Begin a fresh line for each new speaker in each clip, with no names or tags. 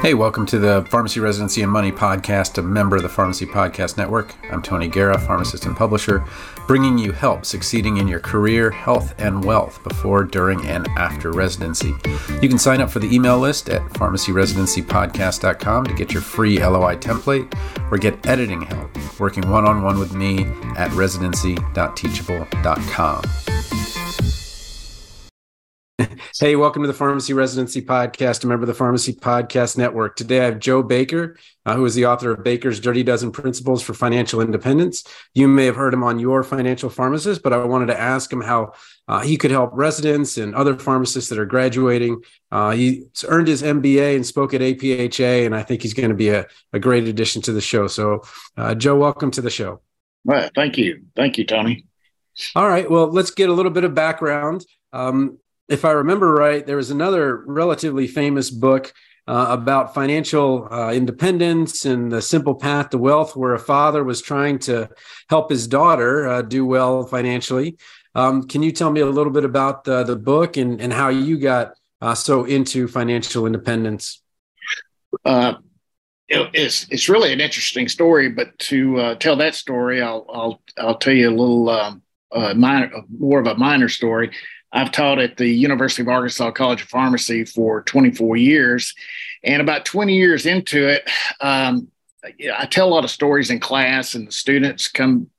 Hey, welcome to the Pharmacy Residency and Money podcast, a member of the Pharmacy Podcast Network. I'm Tony Guerra, pharmacist and publisher, bringing you help succeeding in your career, health, and wealth before, during, and after residency. You can sign up for the email list at pharmacyresidencypodcast.com to get your free LOI template or get editing help working one on one with me at residency.teachable.com. Hey, welcome to the Pharmacy Residency Podcast, a member of the Pharmacy Podcast Network. Today I have Joe Baker, uh, who is the author of Baker's Dirty Dozen Principles for Financial Independence. You may have heard him on Your Financial Pharmacist, but I wanted to ask him how uh, he could help residents and other pharmacists that are graduating. Uh, he's earned his MBA and spoke at APHA, and I think he's going to be a, a great addition to the show. So, uh, Joe, welcome to the show.
Well, thank you. Thank you, Tony.
All right. Well, let's get a little bit of background. Um, if I remember right, there was another relatively famous book uh, about financial uh, independence and the simple path to wealth, where a father was trying to help his daughter uh, do well financially. Um, can you tell me a little bit about the, the book and, and how you got uh, so into financial independence?
Uh, it, it's it's really an interesting story, but to uh, tell that story, I'll I'll I'll tell you a little um, minor, more of a minor story. I've taught at the University of Arkansas College of Pharmacy for 24 years. And about 20 years into it, um, I tell a lot of stories in class, and the students come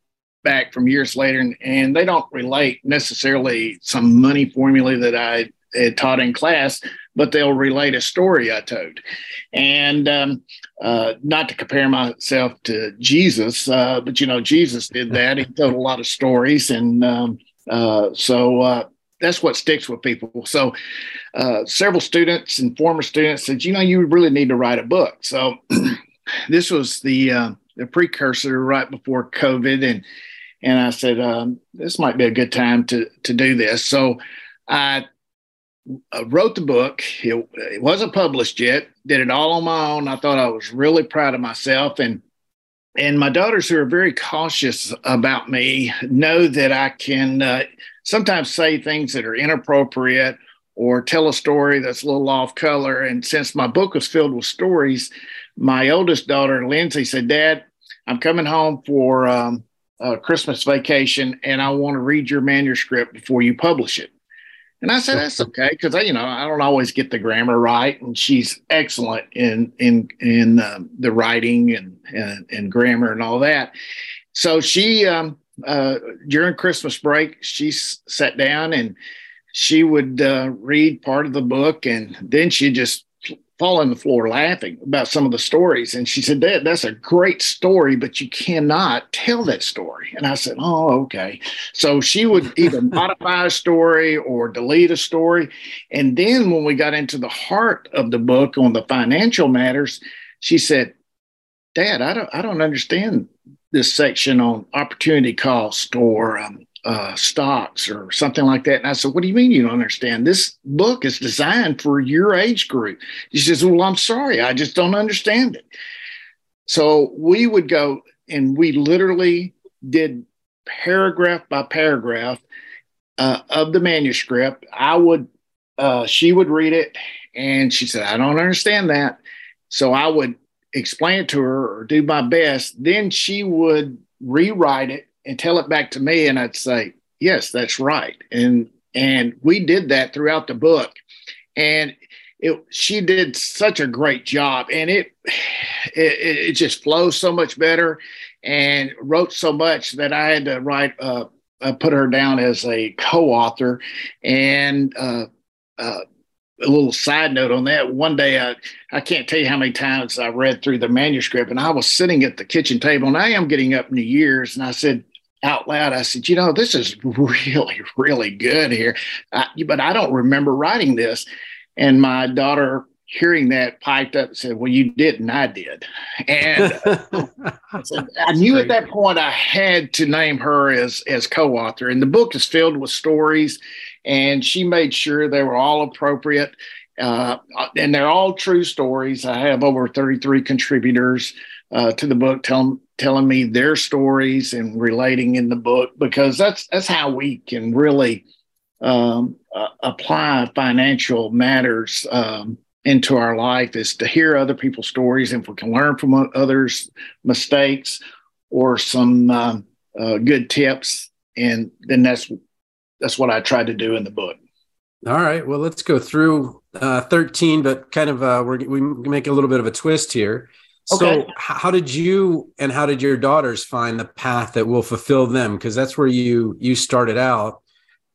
back from years later and, and they don't relate necessarily some money formula that I had taught in class, but they'll relate a story I told. And um, uh, not to compare myself to Jesus, uh, but you know, Jesus did that. He told a lot of stories. And um, uh, so, uh, that's what sticks with people. So, uh, several students and former students said, you know, you really need to write a book. So, this was the uh, the precursor right before COVID, and and I said um, this might be a good time to to do this. So, I uh, wrote the book. It, it wasn't published yet. Did it all on my own. I thought I was really proud of myself, and and my daughters who are very cautious about me know that I can uh, sometimes say things that are inappropriate or tell a story that's a little off color. And since my book was filled with stories, my oldest daughter, Lindsay, said, Dad, I'm coming home for um, a Christmas vacation and I want to read your manuscript before you publish it. And I said, that's okay. Cause I, you know, I don't always get the grammar right. And she's excellent in, in, in um, the writing and, and, and grammar and all that. So she, um, uh, during Christmas break, she s- sat down and she would uh, read part of the book, and then she just fall on the floor laughing about some of the stories. And she said, Dad, that's a great story, but you cannot tell that story. And I said, Oh, okay. So she would either modify a story or delete a story. And then when we got into the heart of the book on the financial matters, she said, Dad, I don't I don't understand this section on opportunity cost or um, uh, stocks or something like that. And I said, What do you mean you don't understand? This book is designed for your age group. He says, Well, I'm sorry, I just don't understand it. So we would go and we literally did paragraph by paragraph uh, of the manuscript. I would, uh, she would read it and she said, I don't understand that. So I would explain it to her or do my best, then she would rewrite it and tell it back to me, and I'd say, "Yes, that's right." And and we did that throughout the book, and it she did such a great job, and it it, it just flows so much better, and wrote so much that I had to write. Uh, uh, put her down as a co-author, and uh, uh, a little side note on that. One day, I, I can't tell you how many times I read through the manuscript, and I was sitting at the kitchen table, and I am getting up in the years, and I said out loud, I said, you know, this is really, really good here, I, but I don't remember writing this. And my daughter, hearing that, piped up and said, well, you didn't, I did. And uh, I, said, I knew great. at that point I had to name her as, as co-author, and the book is filled with stories and she made sure they were all appropriate. Uh, and they're all true stories. I have over 33 contributors uh, to the book telling telling me their stories and relating in the book because that's that's how we can really um, uh, apply financial matters um, into our life is to hear other people's stories and if we can learn from others' mistakes or some uh, uh, good tips, and then that's that's what I tried to do in the book.
All right. Well, let's go through uh, 13, but kind of uh, we're, we make a little bit of a twist here. Okay. So, how did you and how did your daughters find the path that will fulfill them? Because that's where you you started out.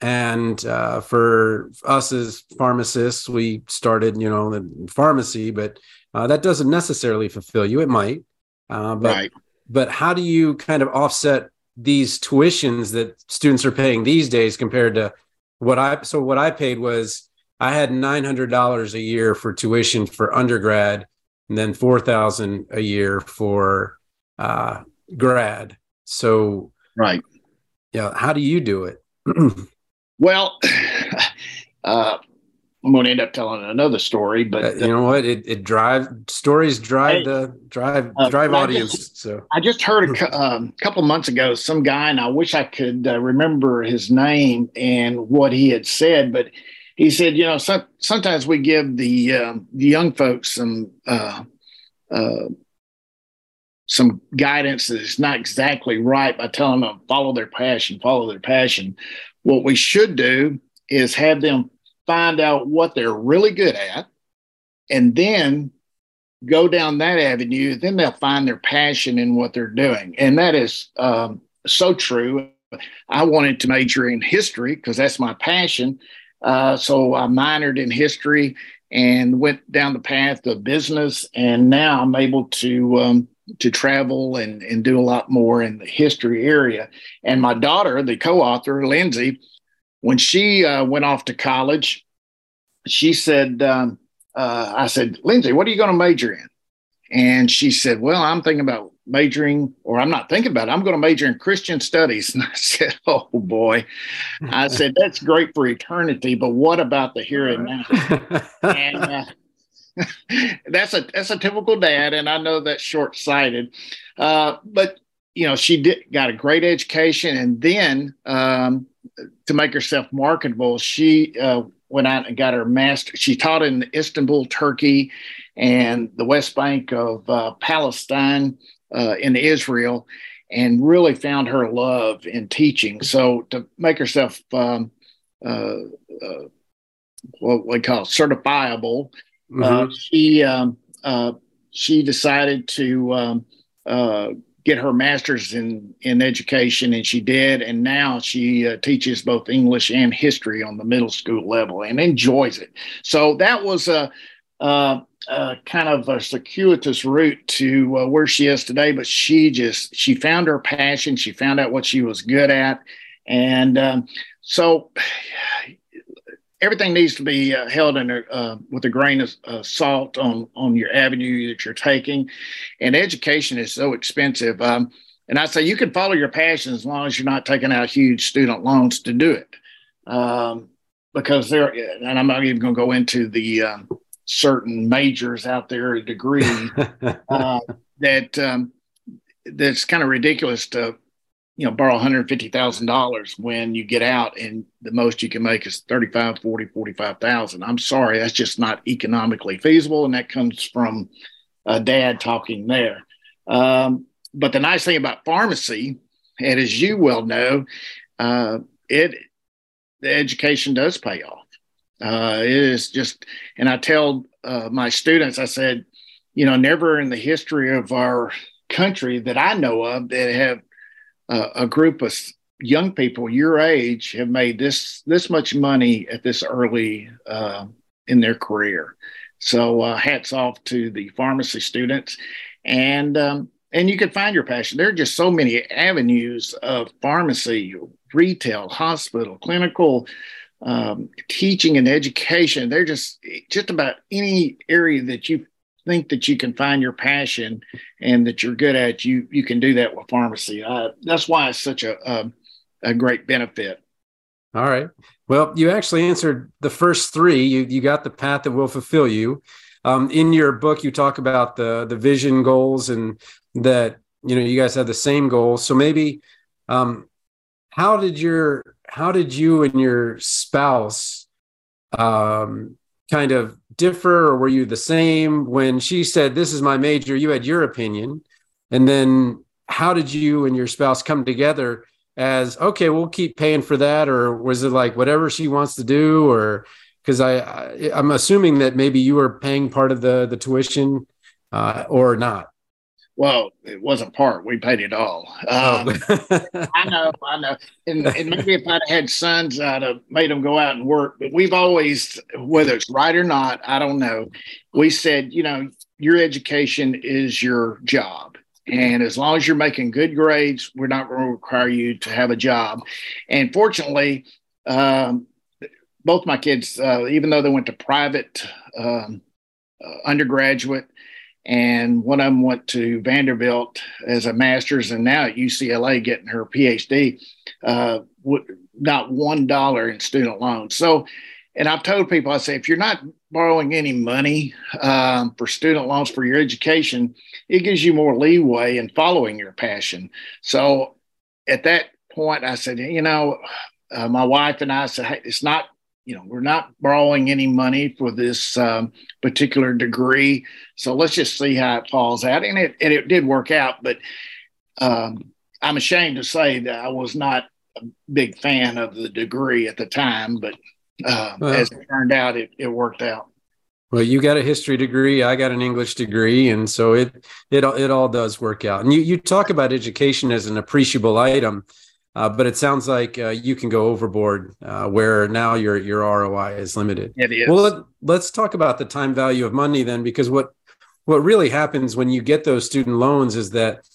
And uh, for us as pharmacists, we started, you know, the pharmacy, but uh, that doesn't necessarily fulfill you. It might, uh, but right. but how do you kind of offset these tuitions that students are paying these days compared to what I? So what I paid was I had nine hundred dollars a year for tuition for undergrad, and then four thousand a year for uh, grad. So
right,
yeah. How do you do it?
Well, uh, I'm going to end up telling another story, but uh,
you know what? It, it drive stories drive the drive uh, drive audience.
Just,
so
I just heard a um, couple months ago some guy, and I wish I could uh, remember his name and what he had said, but he said, you know, some, sometimes we give the um, the young folks some uh, uh, some guidance that is not exactly right by telling them follow their passion, follow their passion. What we should do is have them find out what they're really good at and then go down that avenue. Then they'll find their passion in what they're doing. And that is um, so true. I wanted to major in history because that's my passion. Uh, so I minored in history and went down the path of business. And now I'm able to um, to travel and, and do a lot more in the history area. And my daughter, the co author, Lindsay, when she uh, went off to college, she said, um, uh, I said, Lindsay, what are you going to major in? And she said, Well, I'm thinking about majoring, or I'm not thinking about it. I'm going to major in Christian studies. And I said, Oh boy. I said, That's great for eternity, but what about the here and now? and uh, that's a that's a typical dad, and I know that's short sighted. Uh, but you know, she did got a great education, and then um, to make herself marketable, she uh, went out and got her master. She taught in Istanbul, Turkey, and the West Bank of uh, Palestine uh, in Israel, and really found her love in teaching. So to make herself um, uh, uh, what we call certifiable Mm-hmm. Uh, she um, uh, she decided to um, uh, get her master's in in education, and she did. And now she uh, teaches both English and history on the middle school level, and enjoys it. So that was a. Kind of a circuitous route to uh, where she is today, but she just she found her passion. She found out what she was good at, and um, so everything needs to be uh, held in a, uh, with a grain of uh, salt on on your avenue that you're taking, and education is so expensive. Um, and I say you can follow your passion as long as you're not taking out huge student loans to do it, um, because there. And I'm not even going to go into the um, certain majors out there, degree uh, that um, that's kind of ridiculous to you know borrow $150,000 when you get out and the most you can make is 35 40 45,000 I'm sorry that's just not economically feasible and that comes from a dad talking there. Um, but the nice thing about pharmacy and as you well know uh, it the education does pay off. Uh, it is just and I tell uh, my students I said you know never in the history of our country that I know of that have uh, a group of young people your age have made this this much money at this early uh, in their career. So uh, hats off to the pharmacy students, and um, and you can find your passion. There are just so many avenues of pharmacy, retail, hospital, clinical. Um, teaching and education they're just just about any area that you think that you can find your passion and that you're good at, you you can do that with pharmacy. Uh, that's why it's such a, a a great benefit.
All right. Well, you actually answered the first three. You you got the path that will fulfill you. Um, in your book, you talk about the the vision goals and that you know you guys have the same goals. So maybe, um, how did your how did you and your spouse um, kind of differ, or were you the same when she said, "This is my major"? You had your opinion, and then how did you and your spouse come together as okay, we'll keep paying for that, or was it like whatever she wants to do, or because I, I I'm assuming that maybe you were paying part of the the tuition uh, or not.
Well, it wasn't part. We paid it all. Um. I know, I know. And, and maybe if I'd had sons, I'd have made them go out and work. But we've always, whether it's right or not, I don't know. We said, you know, your education is your job. And as long as you're making good grades, we're not going to require you to have a job. And fortunately, um, both my kids, uh, even though they went to private um, uh, undergraduate, and one of them went to Vanderbilt as a master's, and now at UCLA getting her PhD. Uh, not one dollar in student loans. So, and I've told people, I say, if you're not borrowing any money um, for student loans for your education, it gives you more leeway in following your passion. So, at that point, I said, you know, uh, my wife and I said, hey, it's not you know, we're not borrowing any money for this um, particular degree. So let's just see how it falls out. And it, and it did work out, but um, I'm ashamed to say that I was not a big fan of the degree at the time, but uh, well, as it turned out, it, it worked out.
Well, you got a history degree, I got an English degree, and so it it it all does work out. And you you talk about education as an appreciable item. Uh, but it sounds like uh, you can go overboard uh, where now your your ROI is limited.
It is.
Well, let, us talk about the time value of money then, because what what really happens when you get those student loans is that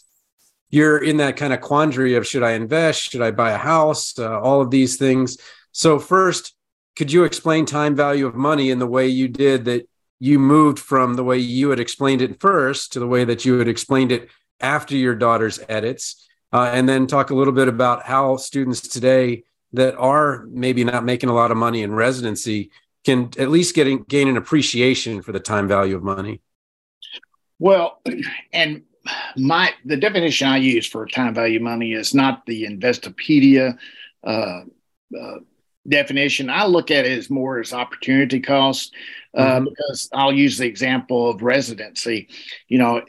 you're in that kind of quandary of should I invest, should I buy a house, uh, all of these things. So first, could you explain time value of money in the way you did that you moved from the way you had explained it first to the way that you had explained it after your daughter's edits? Uh, and then talk a little bit about how students today that are maybe not making a lot of money in residency can at least get getting gain an appreciation for the time value of money.
Well, and my the definition I use for time value money is not the Investopedia uh, uh, definition. I look at it as more as opportunity cost uh, mm-hmm. because I'll use the example of residency. You know,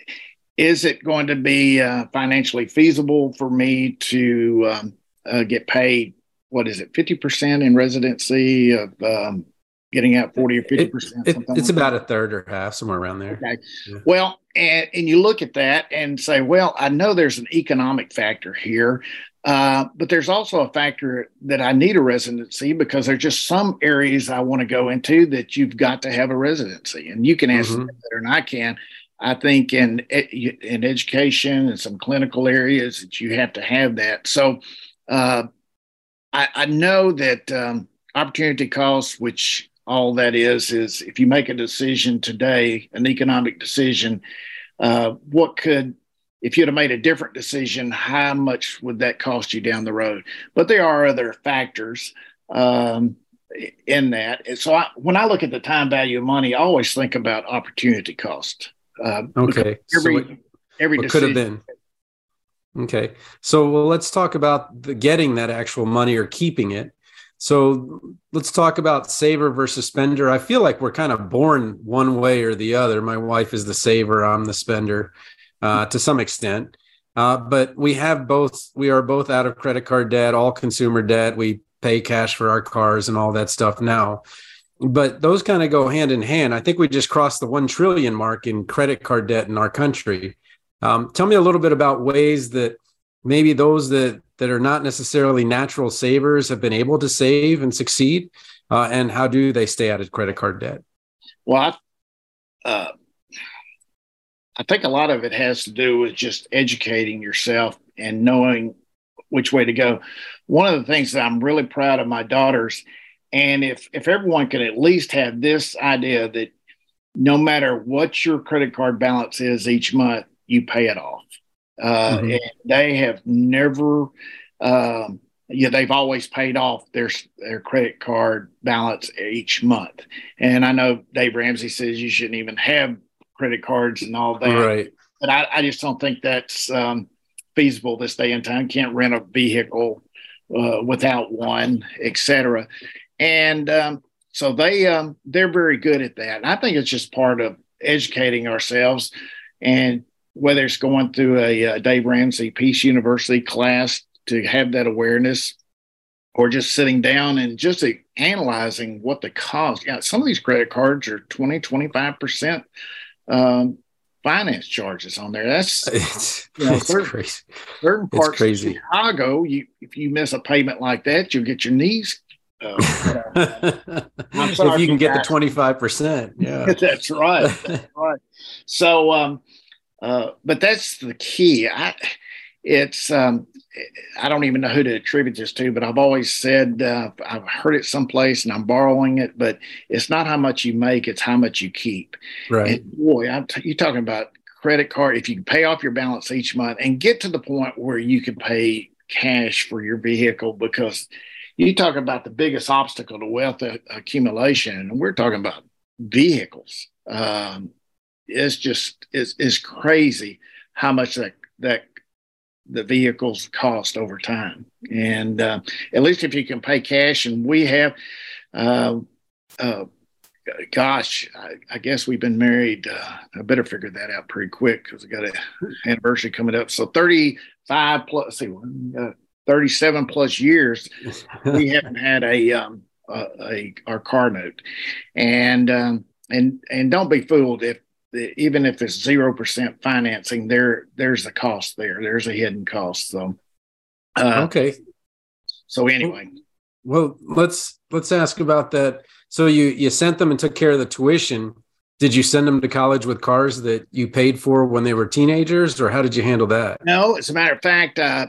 is it going to be uh, financially feasible for me to um, uh, get paid? What is it, 50% in residency of um, getting out 40 or 50%? It,
it, it's like about that? a third or half, somewhere around there.
Okay. Yeah. Well, and, and you look at that and say, well, I know there's an economic factor here. Uh, but there's also a factor that I need a residency because there's just some areas I want to go into that you've got to have a residency. And you can answer mm-hmm. that better than I can. I think in in education and some clinical areas that you have to have that. So uh, I, I, know that um, opportunity costs, which all that is, is if you make a decision today, an economic decision, uh, what could if you'd have made a different decision, how much would that cost you down the road? But there are other factors um, in that. So I, when I look at the time value of money, I always think about opportunity cost.
Uh, okay. Every, so every what could have been. Okay. So well, let's talk about the getting that actual money or keeping it. So let's talk about saver versus spender. I feel like we're kind of born one way or the other. My wife is the saver, I'm the spender uh, to some extent. Uh, but we have both, we are both out of credit card debt, all consumer debt. We pay cash for our cars and all that stuff now but those kind of go hand in hand. I think we just crossed the 1 trillion mark in credit card debt in our country. Um, tell me a little bit about ways that maybe those that, that are not necessarily natural savers have been able to save and succeed, uh, and how do they stay out of credit card debt?
Well, I, uh, I think a lot of it has to do with just educating yourself and knowing which way to go. One of the things that I'm really proud of my daughters and if if everyone could at least have this idea that no matter what your credit card balance is each month, you pay it off. Uh, mm-hmm. And they have never, um, yeah, they've always paid off their their credit card balance each month. And I know Dave Ramsey says you shouldn't even have credit cards and all that.
Right.
But I, I just don't think that's um, feasible this day and time. Can't rent a vehicle uh, without one, etc. And um, so they um, they're very good at that. And I think it's just part of educating ourselves, and whether it's going through a, a Dave Ramsey Peace University class to have that awareness, or just sitting down and just analyzing what the cost. Yeah, some of these credit cards are 20, 25 percent um, finance charges on there. That's
it's, you know, it's certain, crazy.
Certain parts it's crazy. of Chicago, you if you miss a payment like that, you'll get your knees.
If you can get the twenty five percent, yeah,
that's right. That's right. So, um, uh, but that's the key. I, it's um, I don't even know who to attribute this to, but I've always said uh, I've heard it someplace and I'm borrowing it, but it's not how much you make; it's how much you keep.
Right.
And boy, I'm t- you're talking about credit card. If you can pay off your balance each month and get to the point where you can pay cash for your vehicle, because you talk about the biggest obstacle to wealth accumulation, and we're talking about vehicles. Um, it's just it's, it's crazy how much that that the vehicles cost over time. And uh, at least if you can pay cash, and we have, uh, uh, gosh, I, I, guess we've been married. Uh, I better figure that out pretty quick because we got an anniversary coming up. So 35 plus, see, uh, 37 plus years, we haven't had a, um, a, a, our car note. And, um, and, and don't be fooled if even if it's zero percent financing, there there's a cost there. There's a hidden cost. So
uh, okay.
So anyway,
well, let's let's ask about that. So you you sent them and took care of the tuition. Did you send them to college with cars that you paid for when they were teenagers, or how did you handle that?
No, as a matter of fact, uh,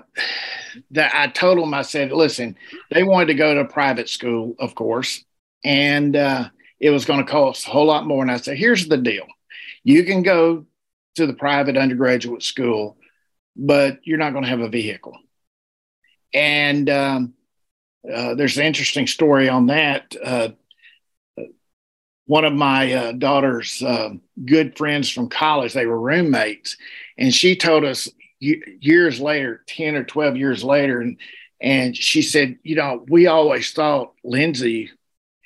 that I told them I said, listen, they wanted to go to a private school, of course, and uh, it was going to cost a whole lot more. And I said, here's the deal you can go to the private undergraduate school, but you're not going to have a vehicle. And um, uh, there's an interesting story on that. One of my uh, daughter's uh, good friends from college, they were roommates, and she told us years later, 10 or 12 years later, and, and she said, You know, we always thought Lindsay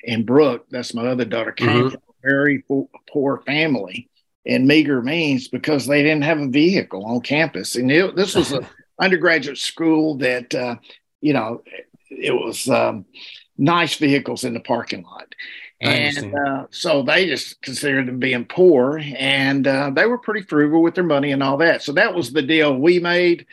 and Brooke, that's my other daughter, came mm-hmm. from a very poor family and meager means because they didn't have a vehicle on campus. And it, this was an undergraduate school that, uh, you know, it was um, nice vehicles in the parking lot. And uh, so they just considered them being poor and uh, they were pretty frugal with their money and all that. So that was the deal we made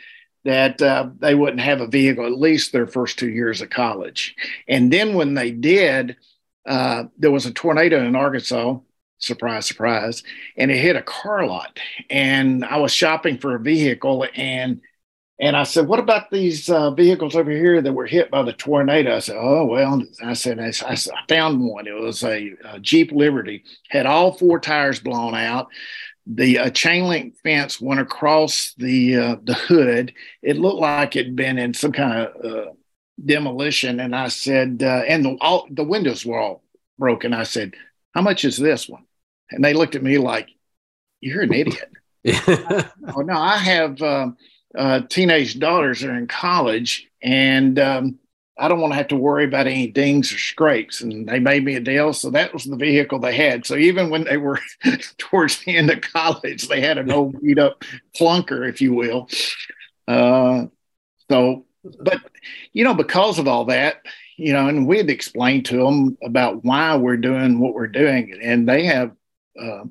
that uh, they wouldn't have a vehicle at least their first two years of college. And then when they did, uh, there was a tornado in Arkansas surprise, surprise. And it hit a car lot. And I was shopping for a vehicle and and I said, "What about these uh, vehicles over here that were hit by the tornado?" I said, "Oh well." I said, "I, I found one. It was a, a, Jeep Liberty. Had all four tires blown out. The uh, chain link fence went across the uh, the hood. It looked like it'd been in some kind of uh, demolition." And I said, uh, "And the all the windows were all broken." I said, "How much is this one?" And they looked at me like, you're an idiot. oh, no, I have um, uh, teenage daughters are in college, and um, I don't want to have to worry about any dings or scrapes. And they made me a deal. So that was the vehicle they had. So even when they were towards the end of college, they had an old beat up clunker, if you will. Uh, so, but, you know, because of all that, you know, and we had explained to them about why we're doing what we're doing, and they have uh,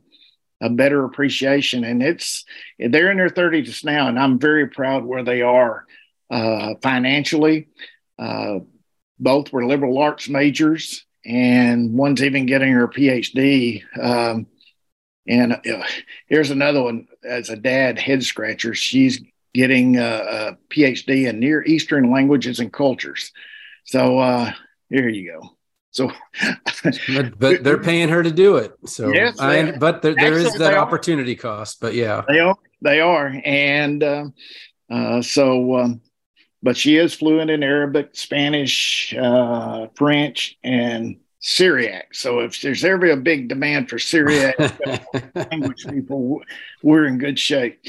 a better appreciation. And it's they're in their 30s now, and I'm very proud where they are uh, financially. Uh, both were liberal arts majors, and one's even getting her PhD. Um, and uh, here's another one as a dad head scratcher. She's getting a, a PhD in Near Eastern languages and cultures. So uh, here you go. So,
but, but, they're paying her to do it. So, yes, I, but there, there is that opportunity cost. But yeah,
they are. They are, and uh, uh, so, um, but she is fluent in Arabic, Spanish, uh, French, and Syriac. So, if there's ever a big demand for Syriac language people, we're in good shape.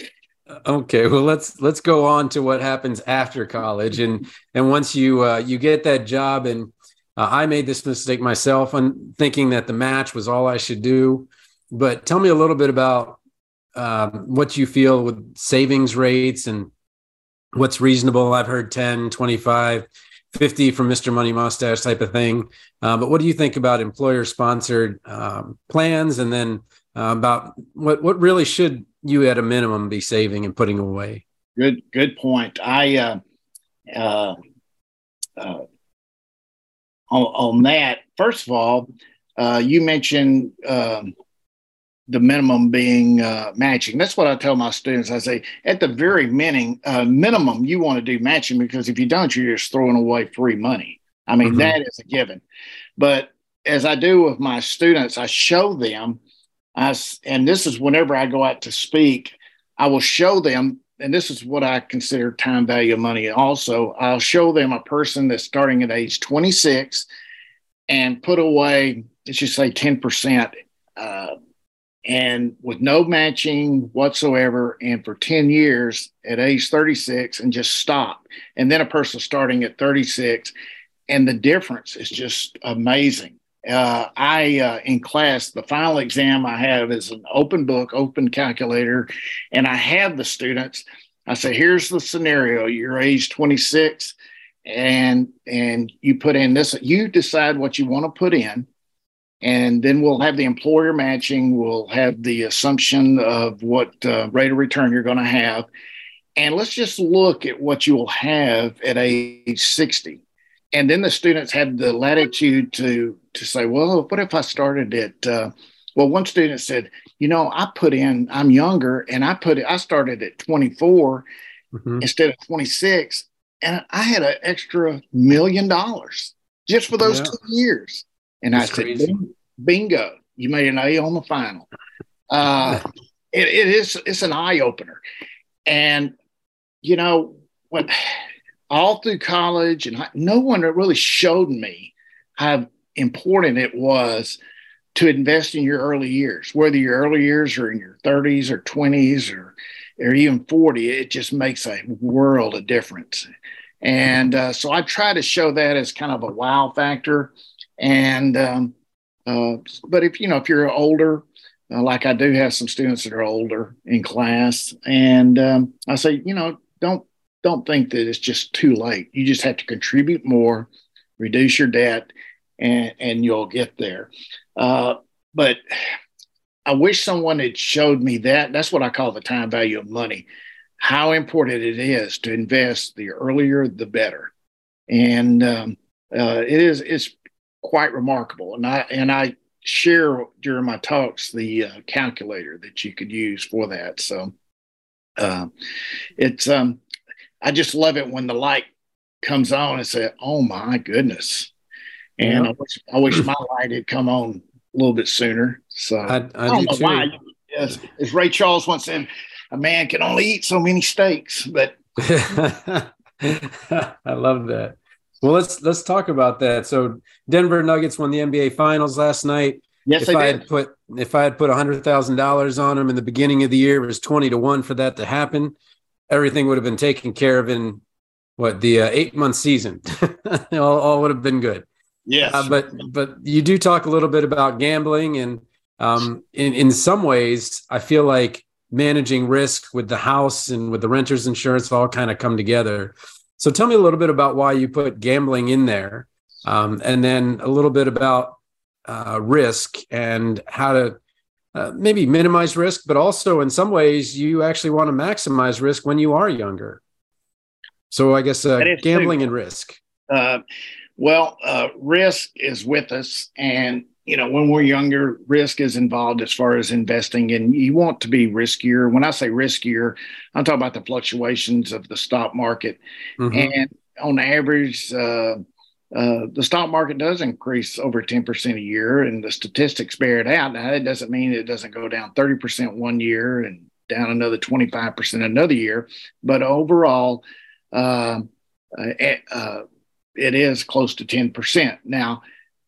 Okay, well let's let's go on to what happens after college, and and once you uh, you get that job, and uh, I made this mistake myself, on thinking that the match was all I should do. But tell me a little bit about um, what you feel with savings rates and what's reasonable. I've heard 10, 25, 50 from Mr. Money Mustache type of thing. Uh, but what do you think about employer sponsored um, plans, and then uh, about what what really should you at a minimum be saving and putting away.
Good, good point. I uh, uh, uh, on, on, that. First of all, uh, you mentioned um, the minimum being uh, matching. That's what I tell my students. I say at the very minimum, uh, minimum, you want to do matching because if you don't, you're just throwing away free money. I mean, mm-hmm. that is a given. But as I do with my students, I show them I, and this is whenever I go out to speak, I will show them, and this is what I consider time value of money also. I'll show them a person that's starting at age 26 and put away, let's just say 10%, uh, and with no matching whatsoever, and for 10 years at age 36 and just stop. And then a person starting at 36, and the difference is just amazing uh, I uh, in class the final exam I have is an open book, open calculator, and I have the students. I say, here's the scenario: you're age 26, and and you put in this. You decide what you want to put in, and then we'll have the employer matching. We'll have the assumption of what uh, rate of return you're going to have, and let's just look at what you will have at age 60 and then the students have the latitude to to say, well, what if I started at uh, well, one student said, you know, I put in, I'm younger, and I put it, I started at 24 mm-hmm. instead of 26, and I had an extra million dollars just for those yeah. two years. And That's I said, crazy. bingo, you made an A on the final. Uh, it, it is, it's an eye opener. And, you know, what all through college, and I, no one really showed me how important it was to invest in your early years, whether your early years are in your 30s or 20s or or even 40. It just makes a world of difference. And uh, so I try to show that as kind of a wow factor. And um, uh, but if you know if you're older, uh, like I do have some students that are older in class, and um, I say, you know, don't don't think that it's just too late. You just have to contribute more, reduce your debt, and, and you'll get there. Uh, but I wish someone had showed me that. That's what I call the time value of money. How important it is to invest. The earlier, the better. And um, uh, it is it's quite remarkable. And I and I share during my talks the uh, calculator that you could use for that. So uh, it's um, I just love it when the light comes on and say, "Oh my goodness!" And yeah. I wish I wish my light had come on a little bit sooner. So I, I, I don't know too. why. As, as Ray Charles once said, "A man can only eat so many steaks." But
I love that. Well, let's let's talk about that. So Denver Nuggets won the NBA Finals last night.
Yes,
if
I,
I had put if I had put hundred thousand dollars on them in the beginning of the year, it was twenty to one for that to happen everything would have been taken care of in what the uh, eight month season. all, all, would have been good.
Yes, uh,
but but you do talk a little bit about gambling, and um, in in some ways, I feel like managing risk with the house and with the renter's insurance all kind of come together. So tell me a little bit about why you put gambling in there, um, and then a little bit about uh, risk and how to uh, maybe minimize risk, but also in some ways you actually want to maximize risk when you are younger. So I guess uh, gambling true. and risk.
Uh, well, uh, risk is with us, and you know when we're younger, risk is involved as far as investing, and you want to be riskier. When I say riskier, I'm talking about the fluctuations of the stock market, mm-hmm. and on average uh, uh, the stock market does increase over 10% a year, and the statistics bear it out. Now, that doesn't mean it doesn't go down 30% one year and down another 25% another year, but overall, uh, uh, uh it is close to 10%. Now,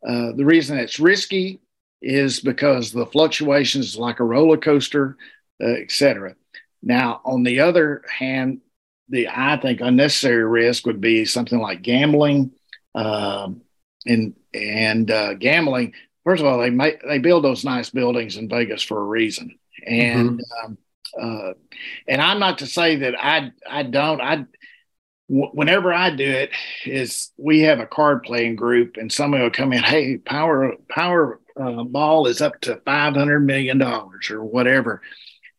uh, the reason it's risky is because the fluctuations like a roller coaster, uh, et cetera. Now, on the other hand, the I think unnecessary risk would be something like gambling, um, and and uh, gambling. First of all, they make they build those nice buildings in Vegas for a reason, and mm-hmm. um, uh, and I'm not to say that I I don't I whenever I do it is we have a card playing group and somebody will come in, hey, power power uh, ball is up to five hundred million dollars or whatever,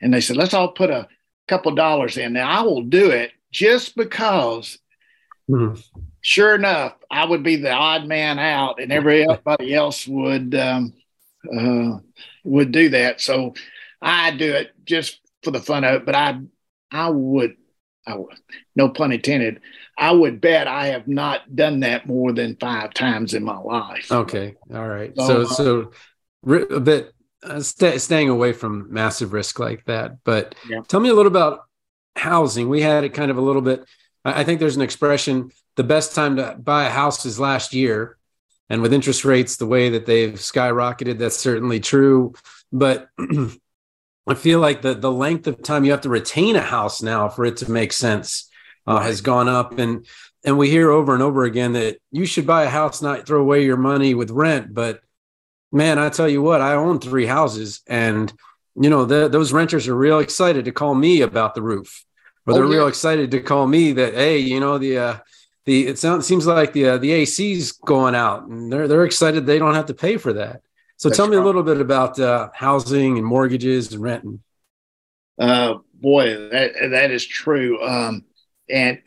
and they said let's all put a couple dollars in. Now I will do it just because. Mm-hmm. Sure enough, I would be the odd man out, and everybody else would um, uh, would do that. So I do it just for the fun of it. But I I would I, was no pun intended. I would bet I have not done that more than five times in my life.
Okay, all right. So, so, so a bit uh, st- staying away from massive risk like that. But yeah. tell me a little about housing. We had it kind of a little bit. I think there's an expression: the best time to buy a house is last year. And with interest rates the way that they've skyrocketed, that's certainly true. But I feel like the the length of time you have to retain a house now for it to make sense uh, has gone up, and and we hear over and over again that you should buy a house, not throw away your money with rent. But man, I tell you what, I own three houses, and you know the, those renters are real excited to call me about the roof, or they're oh, yeah. real excited to call me that hey, you know the. Uh, the it sounds seems like the uh, the AC's going out, and they're they're excited they don't have to pay for that. So That's tell me a little bit about uh, housing and mortgages and renting.
Uh, boy, that that is true. Um, and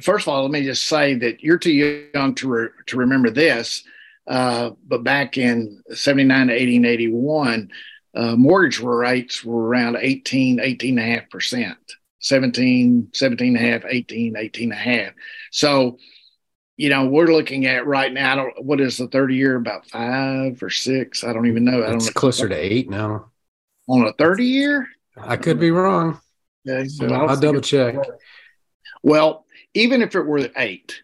first of all, let me just say that you're too young to re- to remember this. Uh, but back in 79 to 1881, uh, mortgage rates were around 18, 18 and a half percent, 17, 17 and a half, 18, 18 and a half. So you know, we're looking at right now. I don't, what is the 30 year? About five or six? I don't even know. I don't
it's
know.
closer to eight now.
On a 30 year?
I could be wrong.
Okay,
so well, I'll double check.
Well, even if it were eight,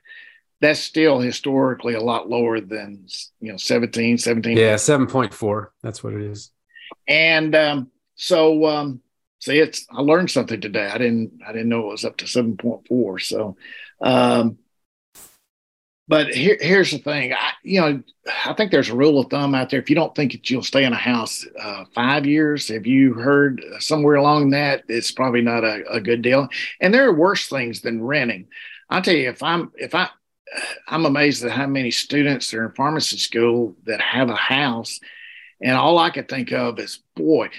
that's still historically a lot lower than, you know, 17, 17.
Yeah, 7.4. That's what it is.
And um, so, um, see, it's, I learned something today. I didn't, I didn't know it was up to 7.4. So, um, but here, here's the thing. I, you know, I think there's a rule of thumb out there. If you don't think that you'll stay in a house uh, five years, have you heard somewhere along that? It's probably not a, a good deal. And there are worse things than renting. I'll tell you, if I'm, if I, I'm amazed at how many students are in pharmacy school that have a house. And all I could think of is, boy,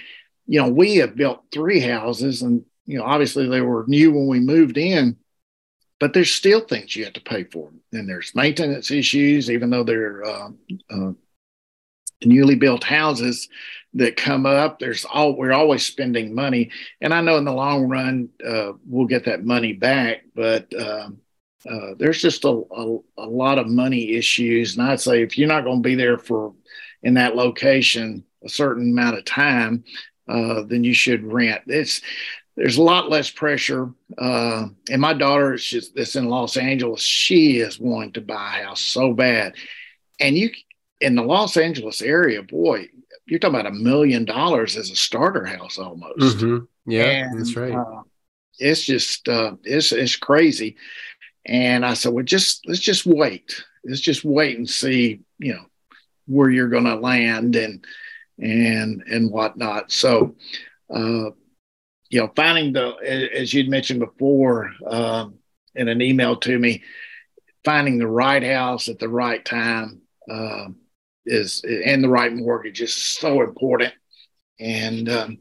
you know, we have built three houses and, you know, obviously they were new when we moved in but there's still things you have to pay for. And there's maintenance issues, even though they're uh, uh, newly built houses that come up. There's all we're always spending money, and I know in the long run uh, we'll get that money back, but. Um, uh, there's just a, a, a, lot of money issues. And I'd say if you're not going to be there for in that location a certain amount of time, uh, then you should rent. It's there's a lot less pressure. Uh, and my daughter, she's that's in Los Angeles, she is wanting to buy a house so bad. And you in the Los Angeles area, boy, you're talking about a million dollars as a starter house almost.
Mm-hmm. Yeah, and, that's right. Uh,
it's just uh, it's it's crazy. And I said, well, just let's just wait. Let's just wait and see, you know, where you're going to land and and and whatnot. So. Uh, you know, finding the, as you'd mentioned before um, in an email to me, finding the right house at the right time uh, is, and the right mortgage is so important. And, um,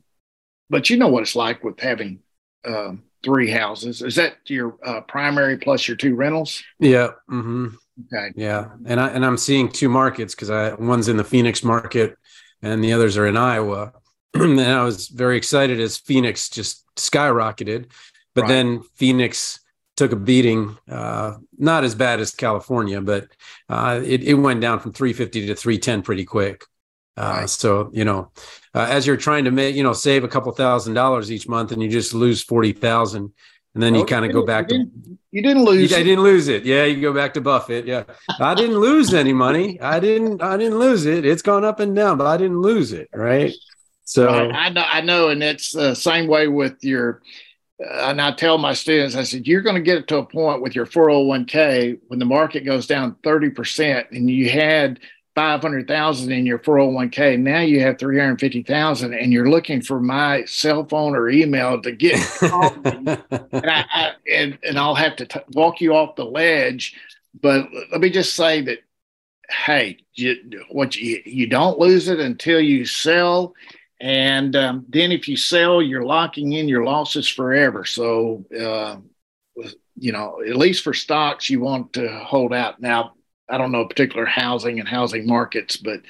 but you know what it's like with having um, three houses. Is that your uh, primary plus your two rentals?
Yeah. Mm-hmm.
Okay.
Yeah, and I and I'm seeing two markets because I one's in the Phoenix market, and the others are in Iowa. and I was very excited as Phoenix just skyrocketed, but right. then Phoenix took a beating, uh, not as bad as California, but uh, it, it went down from 350 to 310 pretty quick. Uh, right. So you know, uh, as you're trying to make you know save a couple thousand dollars each month, and you just lose forty thousand, and then you kind of go back
you
to
you didn't lose.
I didn't lose it. Yeah, you go back to Buffett. Yeah, I didn't lose any money. I didn't. I didn't lose it. It's gone up and down, but I didn't lose it. Right. So
I know, I know, and it's the same way with your uh, and I tell my students, I said, you're going to get it to a point with your 401k when the market goes down 30% and you had 500,000 in your 401k. Now you have 350,000 and you're looking for my cell phone or email to get and, I, I, and, and I'll have to t- walk you off the ledge. But let me just say that, hey, you, what you, you don't lose it until you sell. And um, then if you sell, you're locking in your losses forever. So, uh, you know, at least for stocks, you want to hold out. Now, I don't know particular housing and housing markets, but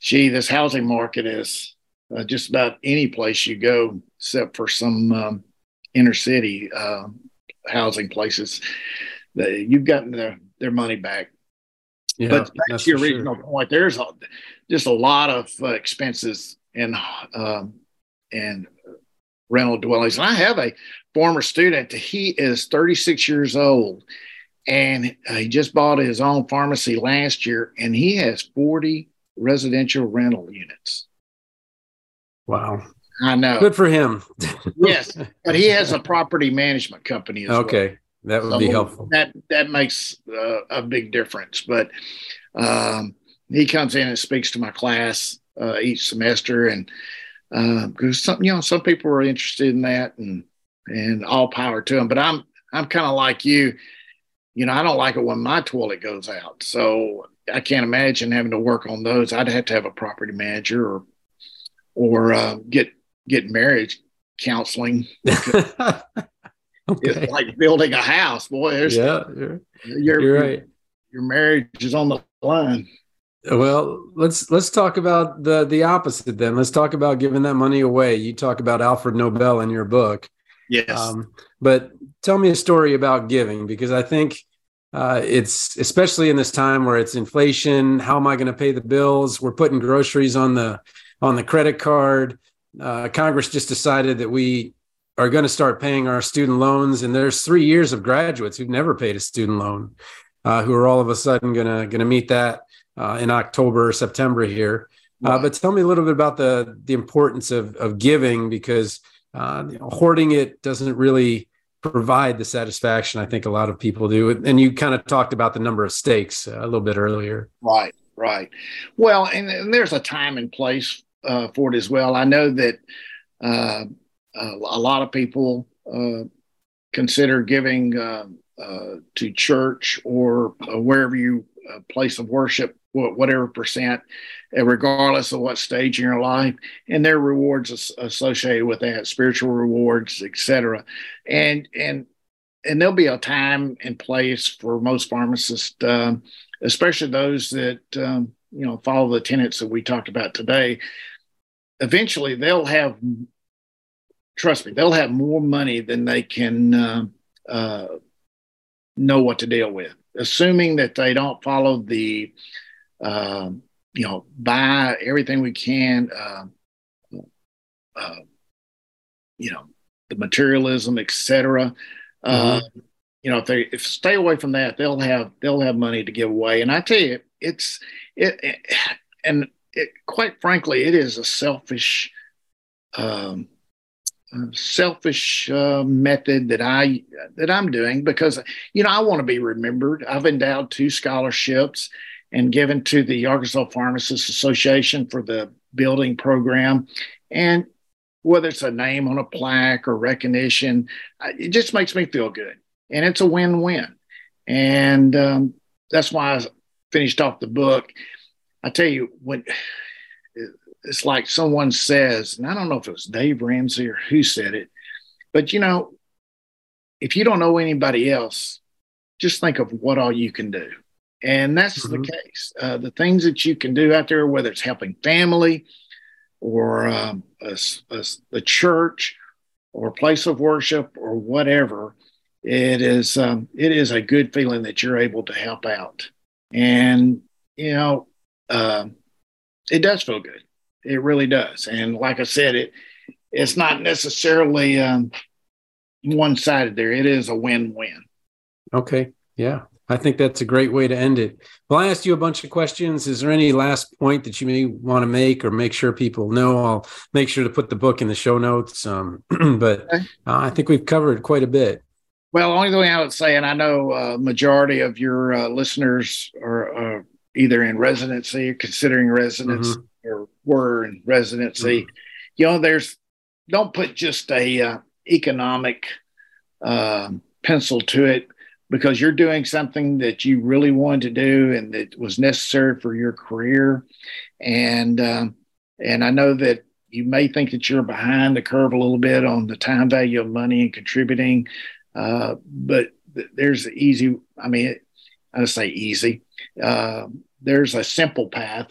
gee, this housing market is uh, just about any place you go, except for some um, inner city uh, housing places. That you've gotten their, their money back. Yeah, but back to your original sure. point, there's a, just a lot of uh, expenses and um, and rental dwellings. And I have a former student. He is 36 years old and he just bought his own pharmacy last year and he has 40 residential rental units
wow
i know
good for him
yes but he has a property management company
okay
well.
that would so be helpful
that that makes uh, a big difference but um, he comes in and speaks to my class uh, each semester and because uh, some you know some people are interested in that and and all power to them but i'm i'm kind of like you you know, I don't like it when my toilet goes out. So I can't imagine having to work on those. I'd have to have a property manager or or uh, get get marriage counseling. okay. It's like building a house, boy.
Yeah, you're, you're, you're right.
Your marriage is on the line.
Well, let's let's talk about the the opposite then. Let's talk about giving that money away. You talk about Alfred Nobel in your book.
Yes. Um,
but tell me a story about giving because I think uh, it's especially in this time where it's inflation. How am I going to pay the bills? We're putting groceries on the on the credit card. Uh, Congress just decided that we are going to start paying our student loans, and there's three years of graduates who've never paid a student loan, uh, who are all of a sudden going to going to meet that uh, in October or September here. Uh, but tell me a little bit about the the importance of of giving because uh, you know, hoarding it doesn't really provide the satisfaction I think a lot of people do. And you kind of talked about the number of stakes uh, a little bit earlier.
Right, right. Well, and, and there's a time and place uh, for it as well. I know that uh, a lot of people uh, consider giving uh, uh, to church or wherever you place of worship whatever percent, uh, regardless of what stage in your life, and their rewards associated with that, spiritual rewards, etc. And and and there'll be a time and place for most pharmacists, um, especially those that um, you know follow the tenets that we talked about today. Eventually, they'll have, trust me, they'll have more money than they can uh, uh, know what to deal with, assuming that they don't follow the um, you know, buy everything we can, uh, uh, you know, the materialism, etc. Uh, mm-hmm. you know, if they if stay away from that, they'll have they'll have money to give away. And I tell you, it's it, it and it, quite frankly, it is a selfish. Um, selfish uh, method that I that I'm doing because you know I want to be remembered. I've endowed two scholarships, and given to the Arkansas Pharmacists Association for the building program. And whether it's a name on a plaque or recognition, it just makes me feel good. And it's a win win. And um, that's why I finished off the book. I tell you, when it's like someone says, and I don't know if it was Dave Ramsey or who said it, but you know, if you don't know anybody else, just think of what all you can do. And that's mm-hmm. the case. Uh, the things that you can do out there, whether it's helping family or um, a, a, a, church or a place of worship or whatever, it is um, it is a good feeling that you're able to help out. And you know, uh, it does feel good. It really does. And like I said, it it's not necessarily um, one sided. There, it is a win win.
Okay. Yeah. I think that's a great way to end it. Well, I asked you a bunch of questions. Is there any last point that you may want to make or make sure people know? I'll make sure to put the book in the show notes. Um, but uh, I think we've covered quite a bit.
Well, the only thing I would say, and I know uh, majority of your uh, listeners are uh, either in residency or considering residency mm-hmm. or were in residency. Mm-hmm. You know, there's don't put just a uh, economic um, pencil to it because you're doing something that you really wanted to do and that was necessary for your career. And um, and I know that you may think that you're behind the curve a little bit on the time value of money and contributing, uh, but th- there's easy. I mean, I say easy. Uh, there's a simple path,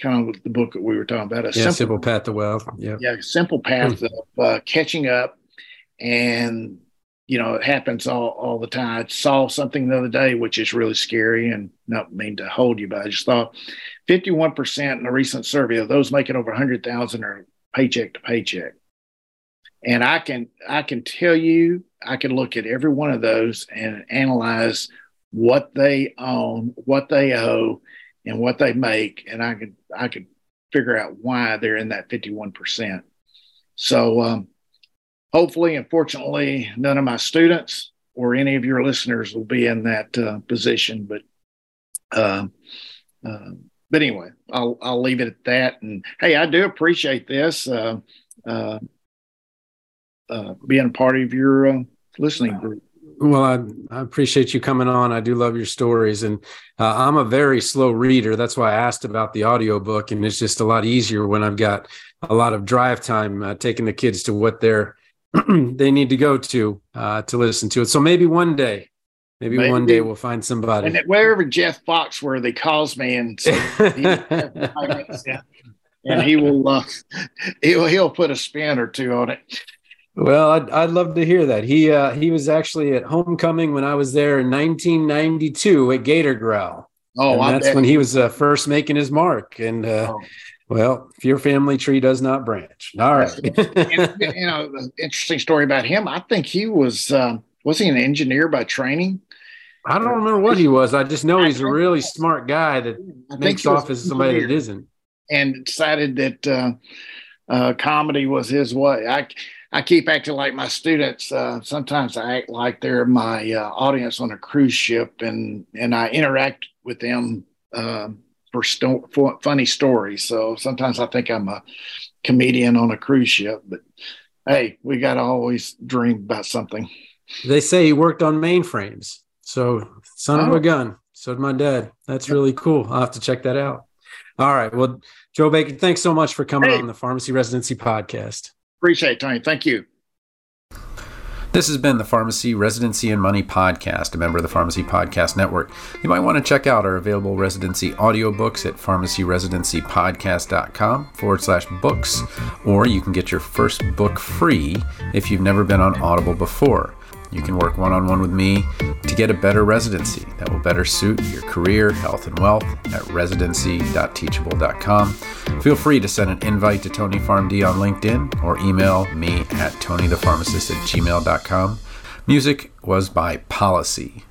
kind of the book that we were talking about. A
yeah, simple, simple path to wealth. Yeah,
yeah, simple path hmm. of uh, catching up and you know, it happens all, all the time. I saw something the other day, which is really scary and not mean to hold you, but I just thought 51% in a recent survey of those making over 100,000 are paycheck to paycheck. And I can, I can tell you, I can look at every one of those and analyze what they own, what they owe, and what they make. And I could, I could figure out why they're in that 51%. So, um, hopefully and fortunately, none of my students or any of your listeners will be in that uh, position. But uh, uh, but anyway, I'll I'll leave it at that. And hey, I do appreciate this uh, uh, uh, being a part of your listening group.
Well, I, I, appreciate you coming on. I do love your stories, and I'm a very slow reader. That's why I asked about the audiobook, and it's just a lot easier when I've got a lot of drive time taking the kids to what they're they need to go to uh, to listen to it. So maybe one day, maybe, maybe, one day we'll find somebody.
And wherever Jeff Foxworthy calls me and and he will uh, he'll he'll put a spin or two on it.
Well, I'd, I'd love to hear that. He uh, he was actually at homecoming when I was there in 1992 at Gator Growl. Oh, and that's when he was uh, first making his mark. And uh, oh. Well, if your family tree does not branch, all right.
and, you know, interesting story about him. I think he was um, was he an engineer by training?
I don't remember what he was. I just know he's a really smart guy that makes off as somebody that isn't.
And decided that uh, uh, comedy was his way. I I keep acting like my students. Uh, sometimes I act like they're my uh, audience on a cruise ship, and and I interact with them um, for, sto- for funny stories. So sometimes I think I'm a comedian on a cruise ship, but hey, we got to always dream about something.
They say he worked on mainframes. So son oh. of a oh. gun. So did my dad. That's really cool. I'll have to check that out. All right. Well, Joe Baker, thanks so much for coming hey. on the Pharmacy Residency Podcast.
Appreciate it, Tony. Thank you.
This has been the Pharmacy Residency and Money Podcast, a member of the Pharmacy Podcast Network. You might want to check out our available residency audiobooks at pharmacyresidencypodcast.com forward slash books, or you can get your first book free if you've never been on Audible before. You can work one on one with me to get a better residency that will better suit your career, health, and wealth at residency.teachable.com. Feel free to send an invite to Tony PharmD on LinkedIn or email me at tonythepharmacist at gmail.com. Music was by Policy.